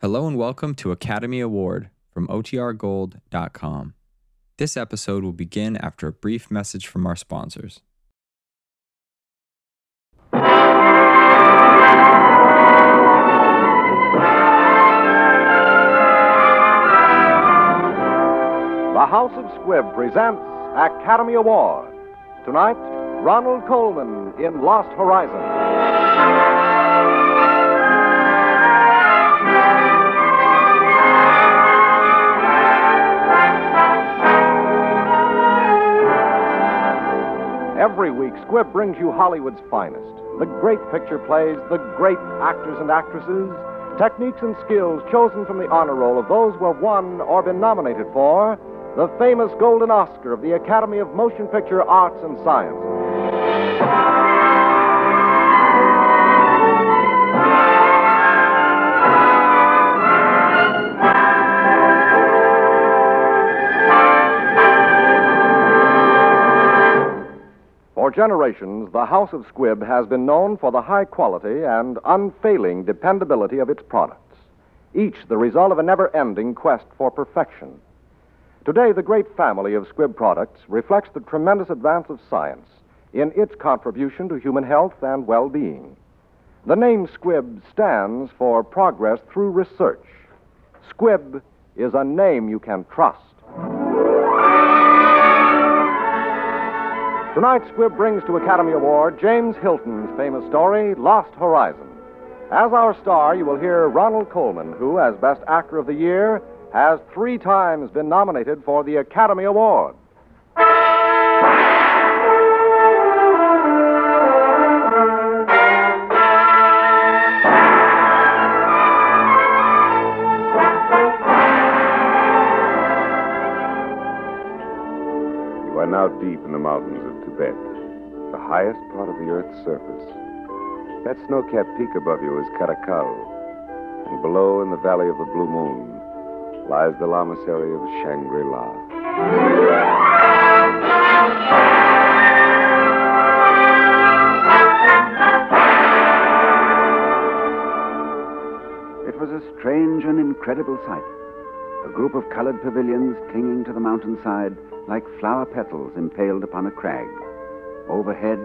Hello and welcome to Academy Award from OTRGold.com. This episode will begin after a brief message from our sponsors. The House of Squibb presents Academy Award. Tonight, Ronald Colman in Lost Horizon. Every week, Squibb brings you Hollywood's finest. The great picture plays, the great actors and actresses, techniques and skills chosen from the honor roll of those who have won or been nominated for the famous Golden Oscar of the Academy of Motion Picture Arts and Sciences. Generations, the House of Squibb has been known for the high quality and unfailing dependability of its products, each the result of a never ending quest for perfection. Today, the great family of Squibb products reflects the tremendous advance of science in its contribution to human health and well being. The name Squibb stands for progress through research. Squibb is a name you can trust. Tonight, Squibb brings to Academy Award James Hilton's famous story, Lost Horizon. As our star, you will hear Ronald Colman, who, as Best Actor of the Year, has three times been nominated for the Academy Award. The Earth's surface. That snow capped peak above you is Karakal, and below in the valley of the Blue Moon lies the lamasery of Shangri La. It was a strange and incredible sight. A group of colored pavilions clinging to the mountainside like flower petals impaled upon a crag. Overhead,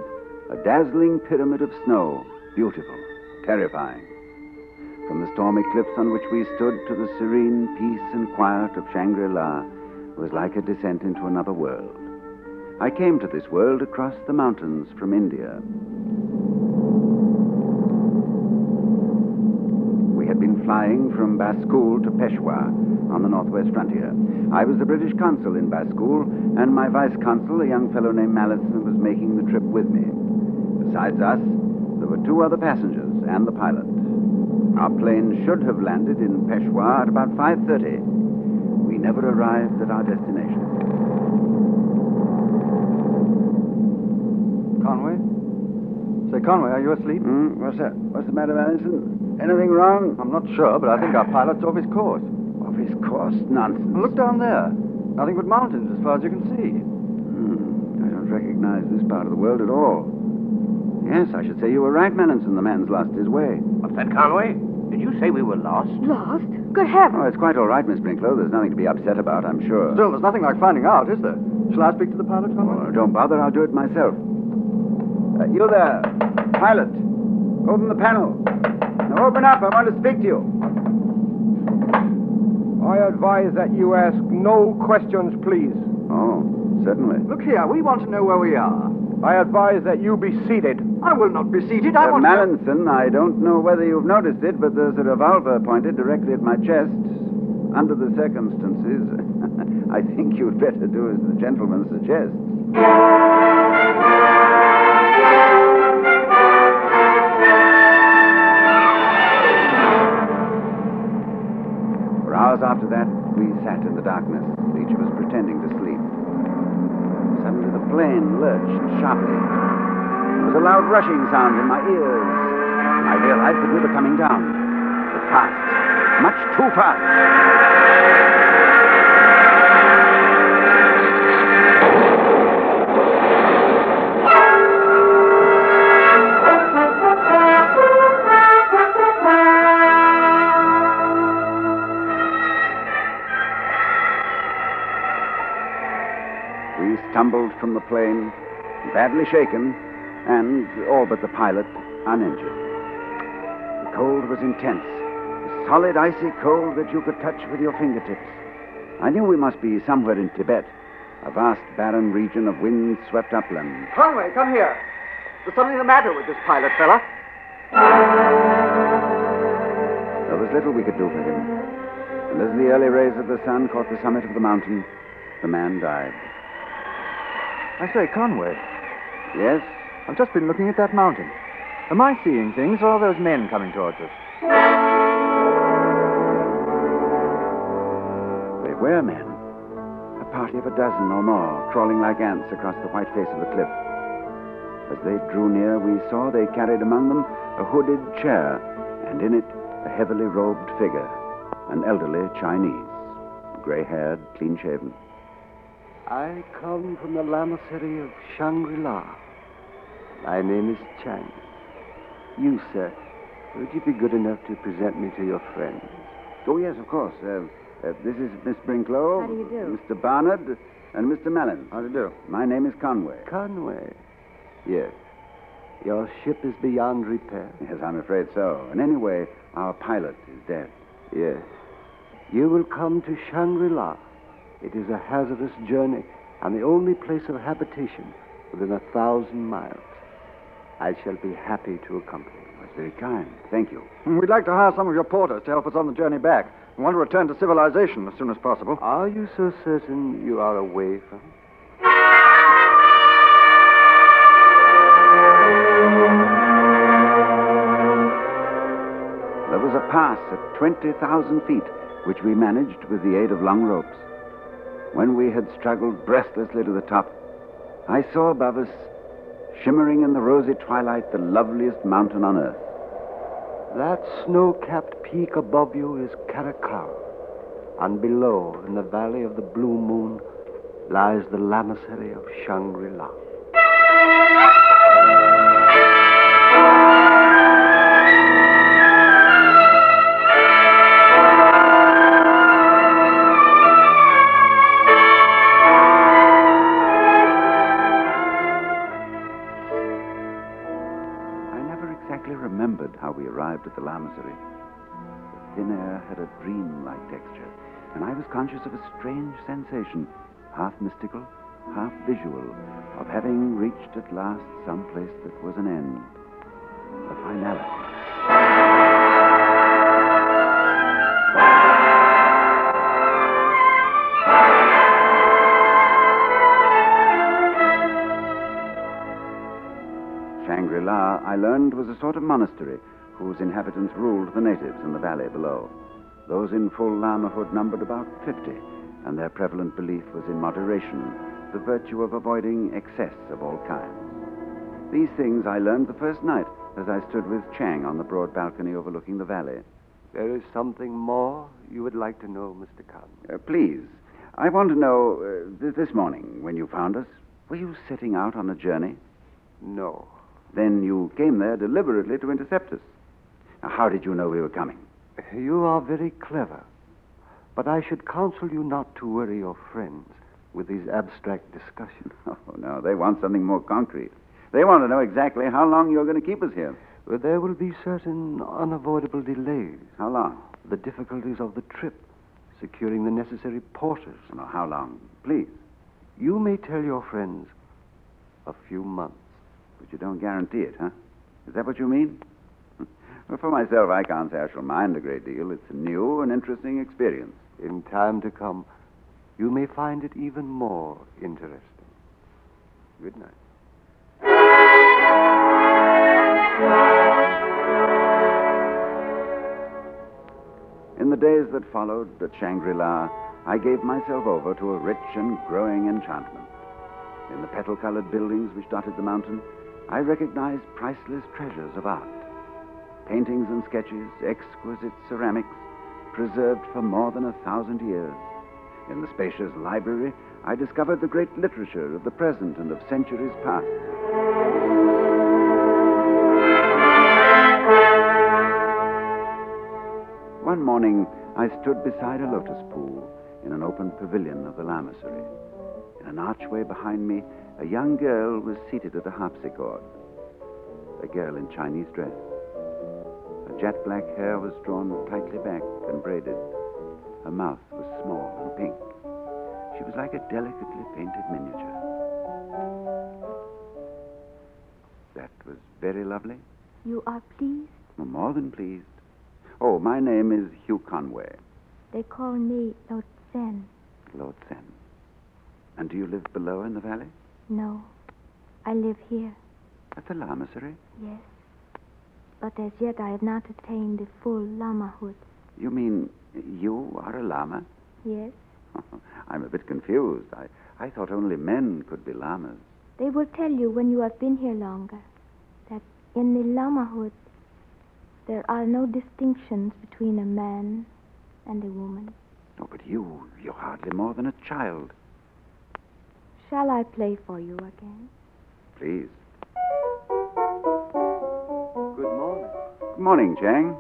a dazzling pyramid of snow, beautiful, terrifying. From the stormy cliffs on which we stood to the serene peace and quiet of Shangri La was like a descent into another world. I came to this world across the mountains from India. We had been flying from Baskul to Peshawar on the northwest frontier. I was the British consul in Baskul, and my vice consul, a young fellow named Mallinson, was making the trip with me. Besides us, there were two other passengers and the pilot. Our plane should have landed in Peshawar at about 5:30. We never arrived at our destination. Conway? Say, Conway, are you asleep? Hmm, what's that? What's the matter, Mallinson? Anything wrong? I'm not sure, but I think our pilot's off his course. Off his course? Nonsense. Well, look down there. Nothing but mountains as far as you can see. Hmm, I don't recognize this part of the world at all. Yes, I should say you were right, Mallinson. The man's lost his way. What's that, Conway? Did you say we were lost? Lost? Good heavens. Oh, it's quite all right, Miss Brinklow. There's nothing to be upset about, I'm sure. Still, there's nothing like finding out, is there? Shall I speak to the pilot, Conway? Oh, don't bother. I'll do it myself. Uh, you there, pilot. Open the panel. Now open up. I want to speak to you. I advise that you ask no questions, please. Oh, certainly. Look here, we want to know where we are. I advise that you be seated. I will not be seated. I Uh, want Mallinson, I don't know whether you've noticed it, but there's a revolver pointed directly at my chest. Under the circumstances, I think you'd better do as the gentleman suggests. After that, we sat in the darkness, each of us pretending to sleep. Suddenly, the plane lurched sharply. There was a loud rushing sound in my ears. I realized that we were coming down. But fast. Much too fast. Tumbled from the plane, badly shaken, and all but the pilot uninjured. The cold was intense, a solid icy cold that you could touch with your fingertips. I knew we must be somewhere in Tibet, a vast barren region of wind-swept upland. Conway, come here. There's something the matter with this pilot fella. There was little we could do for him. And as the early rays of the sun caught the summit of the mountain, the man died. I say, Conway, Yes? I've just been looking at that mountain. Am I seeing things, or are those men coming towards us? They were men. A party of a dozen or more, crawling like ants across the white face of the cliff. As they drew near, we saw they carried among them a hooded chair, and in it a heavily robed figure, an elderly Chinese, gray haired, clean shaven. I come from the lamasery of Shangri-La. My name is Chang. You, sir, would you be good enough to present me to your friends? Oh, yes, of course. Uh, uh, this is Miss Brinklow. How do you do? Mr. Barnard and Mr. Mellon. How do you do? My name is Conway. Conway. Yes. Your ship is beyond repair. Yes, I'm afraid so. And anyway, our pilot is dead. Yes. You will come to Shangri-La. It is a hazardous journey and the only place of habitation within a thousand miles. I shall be happy to accompany you. That's very kind. Thank you. Hmm, We'd like to hire some of your porters to help us on the journey back. We want to return to civilization as soon as possible. Are you so certain you are away from? There was a pass at 20,000 feet, which we managed with the aid of long ropes. When we had struggled breathlessly to the top, I saw above us, shimmering in the rosy twilight, the loveliest mountain on earth. That snow-capped peak above you is Karakal, and below, in the valley of the Blue Moon, lies the lamasery of Shangri-La. I conscious of a strange sensation, half mystical, half visual, of having reached at last some place that was an end, a finality. Shangri-La, I learned, was a sort of monastery whose inhabitants ruled the natives in the valley below. Those in full lamahood numbered about 50, and their prevalent belief was in moderation, the virtue of avoiding excess of all kinds. These things I learned the first night as I stood with Chang on the broad balcony overlooking the valley. There is something more you would like to know, Mr. Conway. Uh, please, I want to know uh, th- this morning when you found us, were you setting out on a journey? No. Then you came there deliberately to intercept us. Now, how did you know we were coming? You are very clever. But I should counsel you not to worry your friends with these abstract discussions. Oh, no, they want something more concrete. They want to know exactly how long you're going to keep us here. Well, there will be certain unavoidable delays. How long? The difficulties of the trip, securing the necessary porters. No, how long? Please. You may tell your friends a few months. But you don't guarantee it, huh? Is that what you mean? Well, for myself, I can't say I shall mind a great deal. It's a new and interesting experience. In time to come, you may find it even more interesting. Good night. In the days that followed at Shangri La, I gave myself over to a rich and growing enchantment. In the petal colored buildings which dotted the mountain, I recognized priceless treasures of art paintings and sketches, exquisite ceramics, preserved for more than a thousand years. In the spacious library, I discovered the great literature of the present and of centuries past. One morning, I stood beside a lotus pool in an open pavilion of the lamasery. In an archway behind me, a young girl was seated at a harpsichord. A girl in Chinese dress. Her jet black hair was drawn tightly back and braided. Her mouth was small and pink. She was like a delicately painted miniature. That was very lovely. You are pleased? More than pleased. Oh, my name is Hugh Conway, They call me Lo Tsen. Lord Sen. And do you live below in the valley? No, I live here, At the lamasery? yes. But as yet I have not attained the full lamahood. You mean you are a lama? Yes, I'm a bit confused. I, I thought only men could be lamas. they will tell you when you have been here longer that in the lamahood there are no distinctions between a man and a woman. Oh, but you, you're hardly more than a child. Shall I play for you again? Please. Good morning, Chang.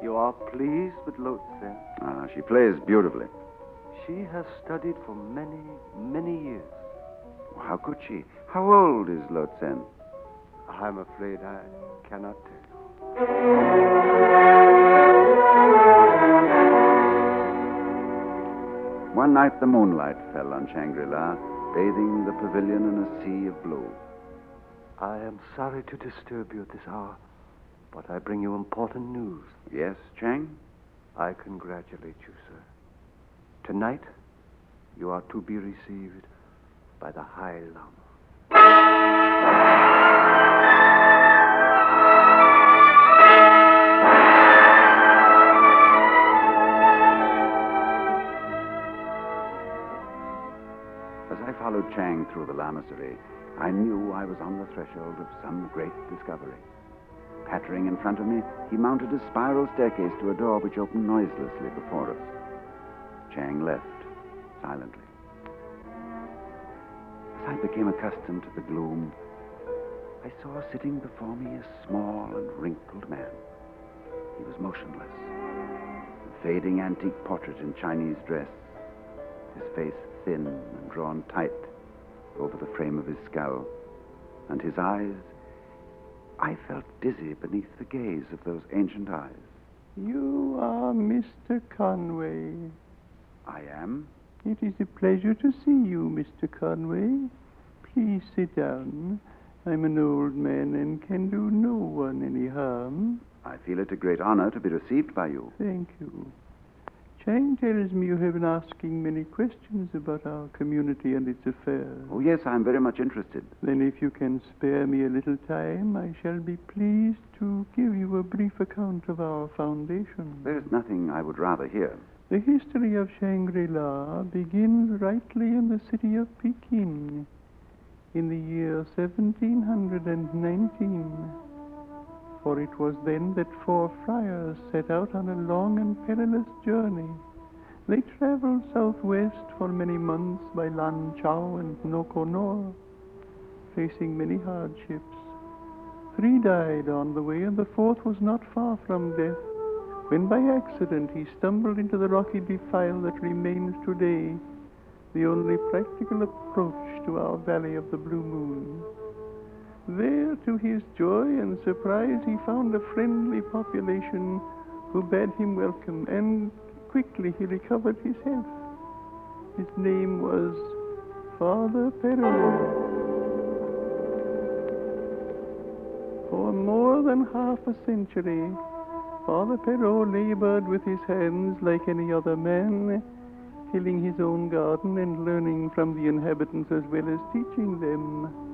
You are pleased with Lo Tsen? Ah, she plays beautifully. She has studied for many, many years. How could she? How old is Lo Tsen? I'm afraid I cannot tell. One night the moonlight fell on Shangri La, bathing the pavilion in a sea of blue. I am sorry to disturb you at this hour, but I bring you important news. Yes, Chang? I congratulate you, sir. Tonight, you are to be received by the High Lama. As I followed Chang through the lamasery, I knew I was on the threshold of some great discovery. Pattering in front of me, he mounted a spiral staircase to a door which opened noiselessly before us. Chang left, silently. As I became accustomed to the gloom, I saw sitting before me a small and wrinkled man. He was motionless. A fading antique portrait in Chinese dress, his face thin and drawn tight over the frame of his skull, and his eyes. I felt dizzy beneath the gaze of those ancient eyes. You are Mr. Conway. I am. It is a pleasure to see you, Mr. Conway. Please sit down. I'm an old man and can do no one any harm. I feel it a great honor to be received by you. Thank you. Chang tells me you have been asking many questions about our community and its affairs. Oh, yes, I'm very much interested. Then, if you can spare me a little time, I shall be pleased to give you a brief account of our foundation. There's nothing I would rather hear. The history of Shangri La begins rightly in the city of Peking in the year 1719. For it was then that four friars set out on a long and perilous journey. They traveled southwest for many months by Lan Chao and Nokonor, facing many hardships. Three died on the way, and the fourth was not far from death when by accident he stumbled into the rocky defile that remains today the only practical approach to our valley of the Blue Moon. There, to his joy and surprise, he found a friendly population who bade him welcome, and quickly he recovered his health. His name was Father Perrault. For more than half a century, Father Perrault labored with his hands like any other man, tilling his own garden and learning from the inhabitants as well as teaching them.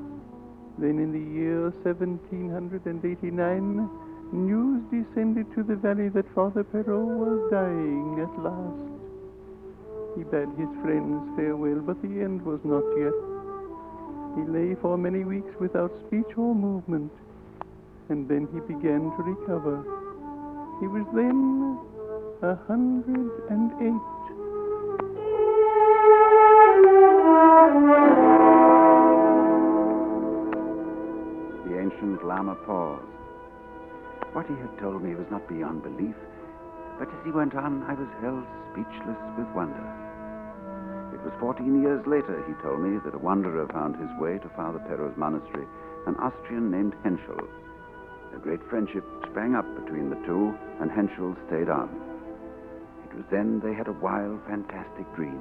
Then in the year 1789, news descended to the valley that Father Perrault was dying at last. He bade his friends farewell, but the end was not yet. He lay for many weeks without speech or movement, and then he began to recover. He was then a hundred and eight. Lama paused. What he had told me was not beyond belief, but as he went on, I was held speechless with wonder. It was 14 years later, he told me, that a wanderer found his way to Father Perrault's monastery, an Austrian named Henschel. A great friendship sprang up between the two, and Henschel stayed on. It was then they had a wild, fantastic dream.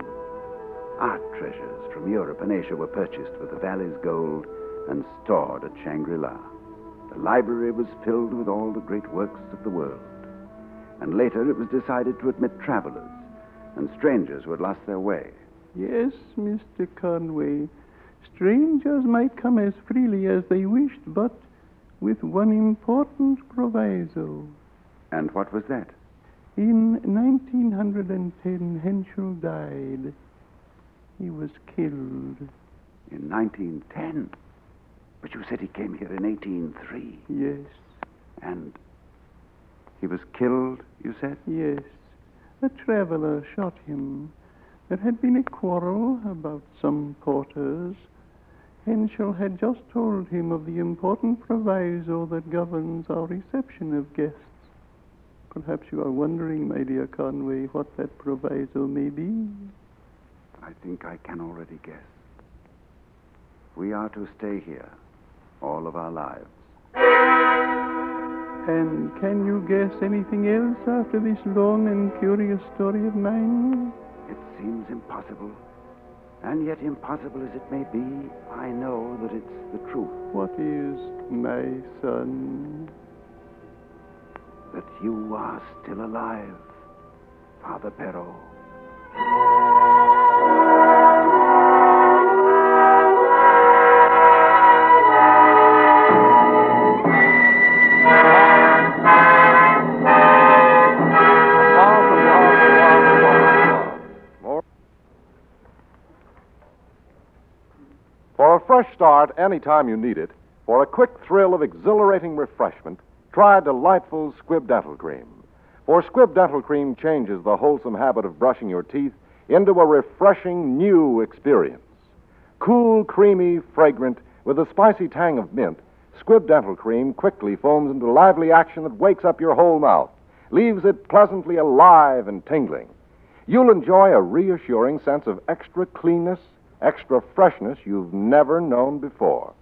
Art treasures from Europe and Asia were purchased with the valley's gold and stored at Shangri La. The library was filled with all the great works of the world. And later it was decided to admit travelers and strangers who had lost their way. Yes, Mr. Conway. Strangers might come as freely as they wished, but with one important proviso. And what was that? In 1910, Henschel died. He was killed. In 1910? But you said he came here in 1803. Yes, And he was killed, you said? yes. A traveler shot him. There had been a quarrel about some porters. Henschel had just told him of the important proviso that governs our reception of guests. Perhaps you are wondering, my dear Conway, what that proviso may be. I think I can already guess. We are to stay here all of our lives. And can you guess anything else after this long and curious story of mine? It seems impossible. And yet, impossible as it may be, I know that it's the truth. What is my son? That you are still alive, Father Perrault. Start anytime you need it, for a quick thrill of exhilarating refreshment, try delightful Squibb Dental Cream. For Squibb Dental Cream changes the wholesome habit of brushing your teeth into a refreshing new experience. Cool, creamy, fragrant, with a spicy tang of mint, Squibb Dental Cream quickly foams into lively action that wakes up your whole mouth, leaves it pleasantly alive and tingling. You'll enjoy a reassuring sense of extra cleanness, extra freshness you've never known before.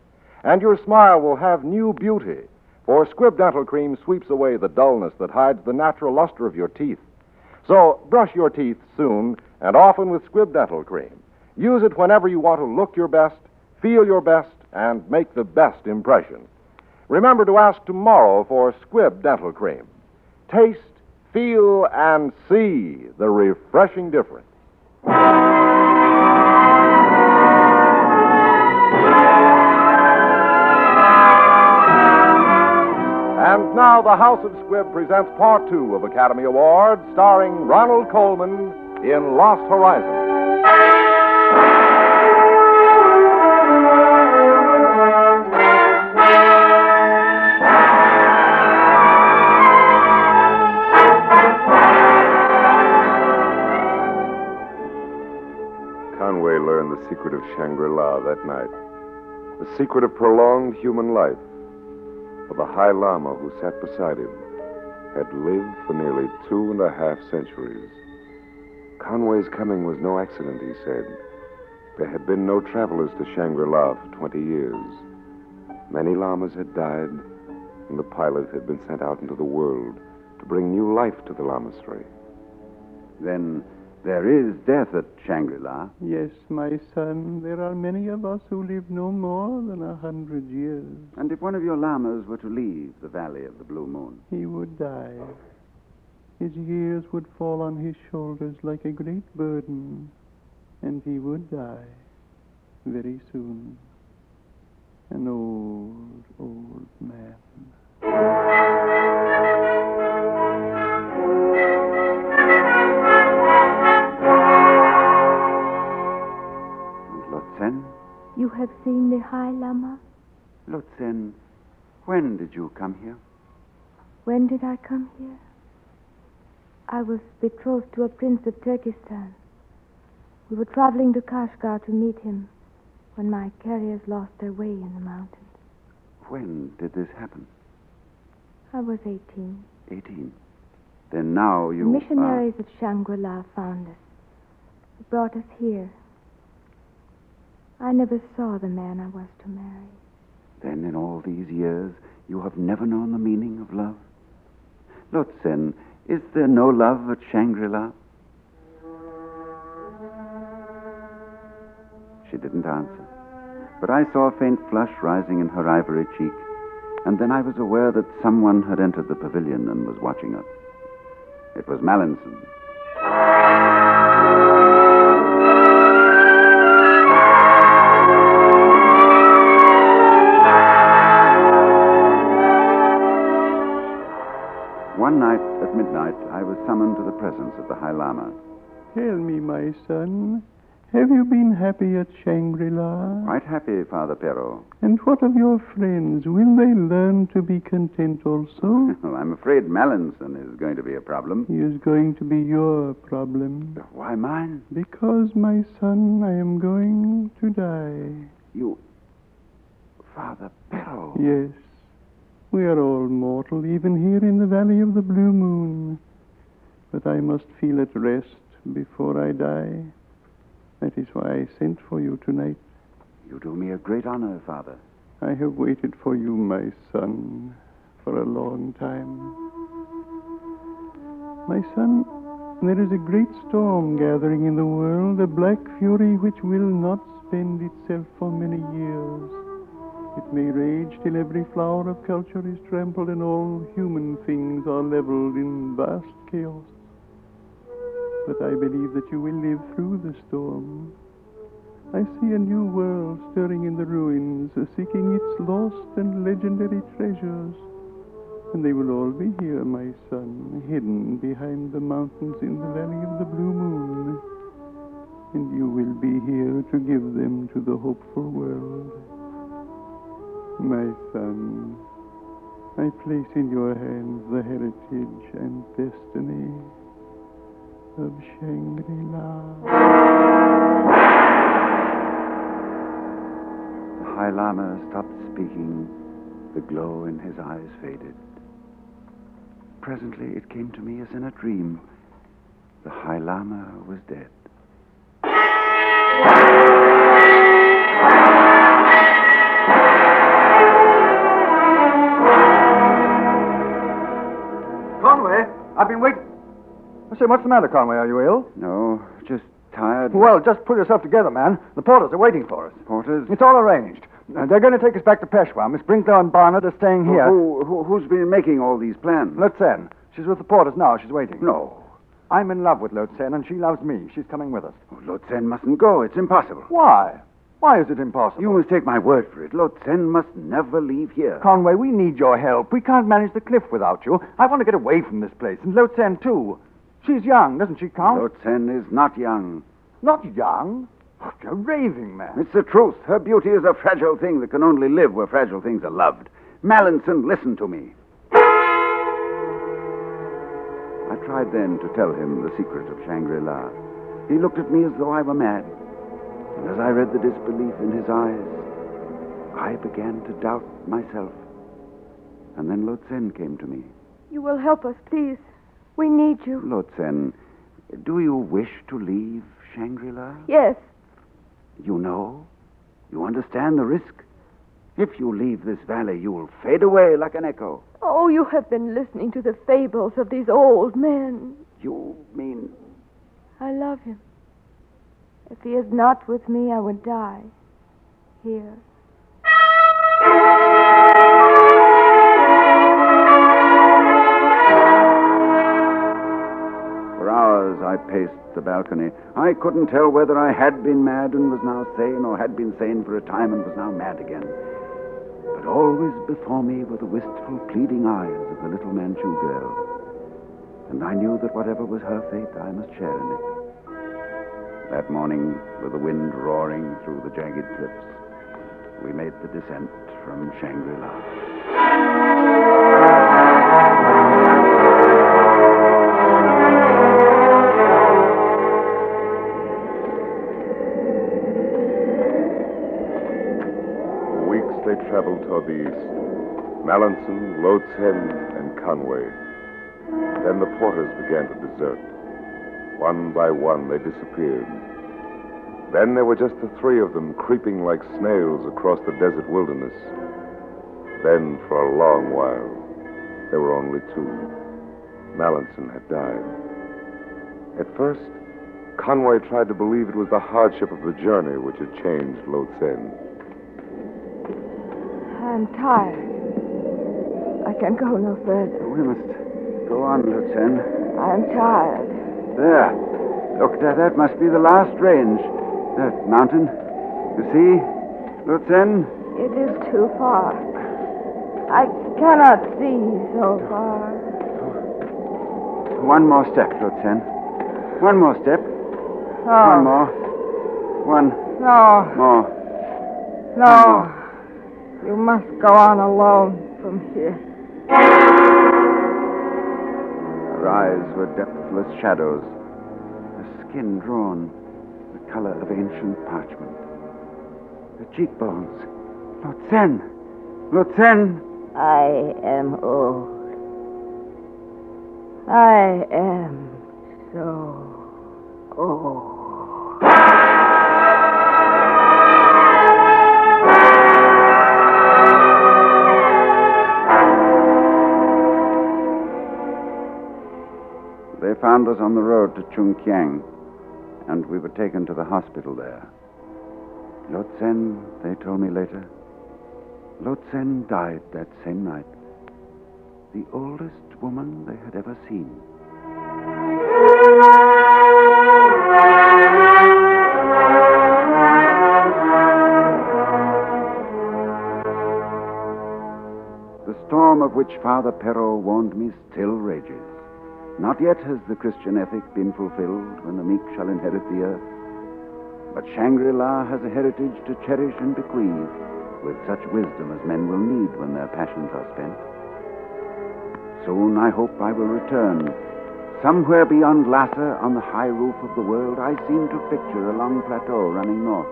And your smile will have new beauty, for Squibb Dental Cream sweeps away the dullness that hides the natural luster of your teeth. So brush your teeth soon and often with Squibb Dental Cream. Use it whenever you want to look your best, feel your best, and make the best impression. Remember to ask tomorrow for Squibb Dental Cream. Taste, feel, and see the refreshing difference. Now the House of Squibb presents part two of Academy Awards, starring Ronald Colman in Lost Horizon. Conway learned the secret of Shangri La that night. The secret of prolonged human life. For the High Lama who sat beside him had lived for nearly two and a half centuries. Conway's coming was no accident, he said. There had been no travelers to Shangri La for 20 years. Many lamas had died, and the pilot had been sent out into the world to bring new life to the lamasery. Then there is death at Shangri La. Yes, my son, there are many of us who live no more than a hundred years. And if one of your lamas were to leave the Valley of the Blue Moon, He would die. His years would fall on his shoulders like a great burden, and he would die very soon. An old, old man. Lotsen, You have seen the High Lama? Lotsen, when did you come here? When did I come here? I was betrothed to a prince of Turkestan. We were traveling to Kashgar to meet him when my carriers lost their way in the mountains. When did this happen? I was 18. 18. Then now you. The missionaries of Shangri-La found us. They brought us here I never saw the man I was to marry. Then, in all these years, you have never known the meaning of love? Lotsen, is there no love at Shangri La? She didn't answer, but I saw a faint flush rising in her ivory cheek, and then I was aware that someone had entered the pavilion and was watching us. It was Mallinson. Midnight, I was summoned to the presence of the High Lama. Tell me, my son, have you been happy at Shangri La? Quite happy, Father Perrault. And what of your friends? Will they learn to be content also? Well, I'm afraid Mallinson is going to be a problem. He is going to be your problem. But Why mine? Because, my son, I am going to die. You. Father Perrault. Yes. We are all mortal, even here in the Valley of the Blue Moon. But I must feel at rest before I die. That is why I sent for you tonight. You do me a great honor, Father. I have waited for you, my son, for a long time. My son, there is a great storm gathering in the world, a black fury which will not spend itself for many years. It may rage till every flower of culture is trampled and all human things are leveled in vast chaos. But I believe that you will live through the storm. I see a new world stirring in the ruins, seeking its lost and legendary treasures. And they will all be here, my son, hidden behind the mountains in the valley of the Blue Moon. And you will be here to give them to the hopeful world. My son, I place in your hands the heritage and destiny of Shangri-La. The High Lama stopped speaking. The glow in his eyes faded. Presently, it came to me as in a dream. The High Lama was dead. Say, what's the matter, Conway? Are you ill? No, just tired. Well, just pull yourself together, man. The porters are waiting for us. Porters? It's all arranged. Uh, they're going to take us back to Peshawar. Miss Brinklow and Barnard are staying here. Who, who, who's been making all these plans? Lutsen. She's with the porters now. She's waiting. No. I'm in love with Lutsen, and she loves me. She's coming with us. Lotsen mustn't go. It's impossible. Why? Why is it impossible? You must take my word for it. Lotsen must never leave here. Conway, we need your help. We can't manage the cliff without you. I want to get away from this place, and Lutsen, too. She's young, doesn't she, Count? Lotsen is not young. Not young? Oh, you're raving, man. It's the truth. Her beauty is a fragile thing that can only live where fragile things are loved. Mallinson, listen to me. I tried then to tell him the secret of Shangri La. He looked at me as though I were mad. And as I read the disbelief in his eyes, I began to doubt myself. And then Lotsen came to me. You will help us, please. We need you. Lotsen, do you wish to leave Shangri La? Yes. You know? You understand the risk? If you leave this valley, you will fade away like an echo. Oh, you have been listening to the fables of these old men. You mean. I love him. If he is not with me, I would die. Here. I paced the balcony. I couldn't tell whether I had been mad and was now sane, or had been sane for a time and was now mad again. But always before me were the wistful, pleading eyes of the little Manchu girl. And I knew that whatever was her fate, I must share in it. That morning, with the wind roaring through the jagged cliffs, we made the descent from Shangri toward the east. Mallinson, Lotsen, and Conway. Then the porters began to desert. One by one they disappeared. Then there were just the three of them creeping like snails across the desert wilderness. Then, for a long while, there were only two. Mallinson had died. At first, Conway tried to believe it was the hardship of the journey which had changed Lotsen. I'm tired. I can go no further. We must go on, Lutsen. I'm tired. There. Look, that, that must be the last range. That mountain. You see, Lutsen? It is too far. I cannot see so far. One more step, Lutsen. One more step. No. One oh. more. One No, more. no. You must go on alone from here. Her eyes were depthless shadows. Her skin drawn, the color of ancient parchment. The cheekbones. Lutsen! Lutsen! I am old. I am so old. Found us on the road to Chungkiang, and we were taken to the hospital there. Lotsen, they told me later, Lotsen died that same night. The oldest woman they had ever seen. The storm of which Father Perrault warned me still rages. Not yet has the Christian ethic been fulfilled when the meek shall inherit the earth. But Shangri La has a heritage to cherish and bequeath with such wisdom as men will need when their passions are spent. Soon I hope I will return. Somewhere beyond Lhasa, on the high roof of the world, I seem to picture a long plateau running north.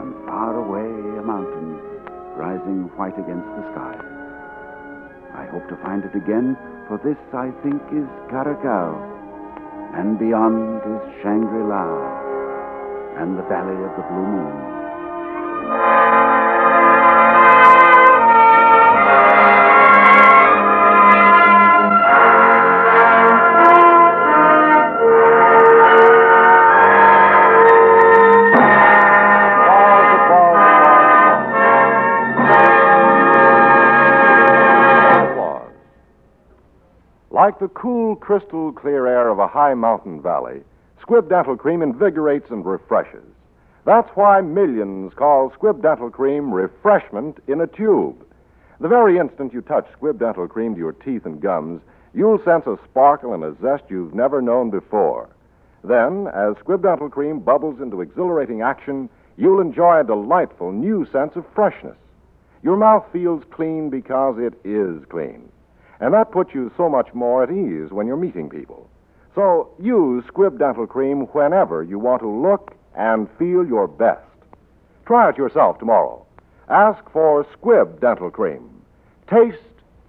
And far away, a mountain rising white against the sky. I hope to find it again, for this, I think, is Karakal. And beyond is Shangri La and the Valley of the Blue Moon. The cool, crystal clear air of a high mountain valley, Squibb Dental Cream invigorates and refreshes. That's why millions call Squibb Dental Cream refreshment in a tube. The very instant you touch Squibb Dental Cream to your teeth and gums, you'll sense a sparkle and a zest you've never known before. Then, as Squibb Dental Cream bubbles into exhilarating action, you'll enjoy a delightful new sense of freshness. Your mouth feels clean because it is clean. And that puts you so much more at ease when you're meeting people. So use Squibb Dental Cream whenever you want to look and feel your best. Try it yourself tomorrow. Ask for Squibb Dental Cream. Taste,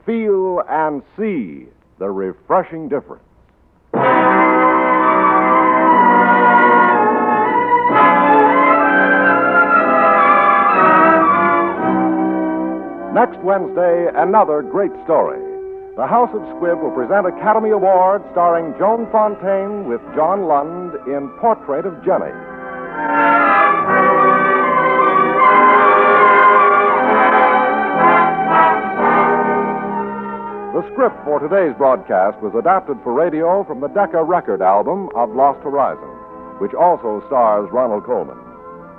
feel, and see the refreshing difference. Next Wednesday, another great story. The House of Squibb will present Academy Award starring Joan Fontaine with John Lund in Portrait of Jennie. The script for today's broadcast was adapted for radio from the Decca record album of Lost Horizon, which also stars Ronald Colman.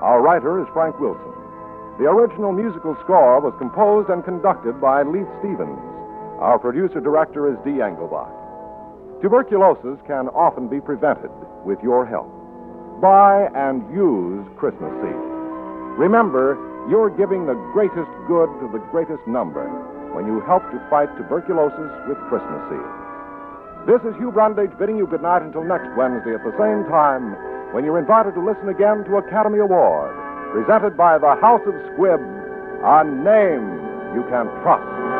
Our writer is Frank Wilson. The original musical score was composed and conducted by Leith Stevens. Our producer director is Dee Engelbach. Tuberculosis can often be prevented with your help. Buy and use Christmas seeds. Remember, you're giving the greatest good to the greatest number when you help to fight tuberculosis with Christmas seeds. This is Hugh Brundage bidding you good night until next Wednesday at the same time when you're invited to listen again to Academy Award, presented by the House of Squibb, a name you can trust.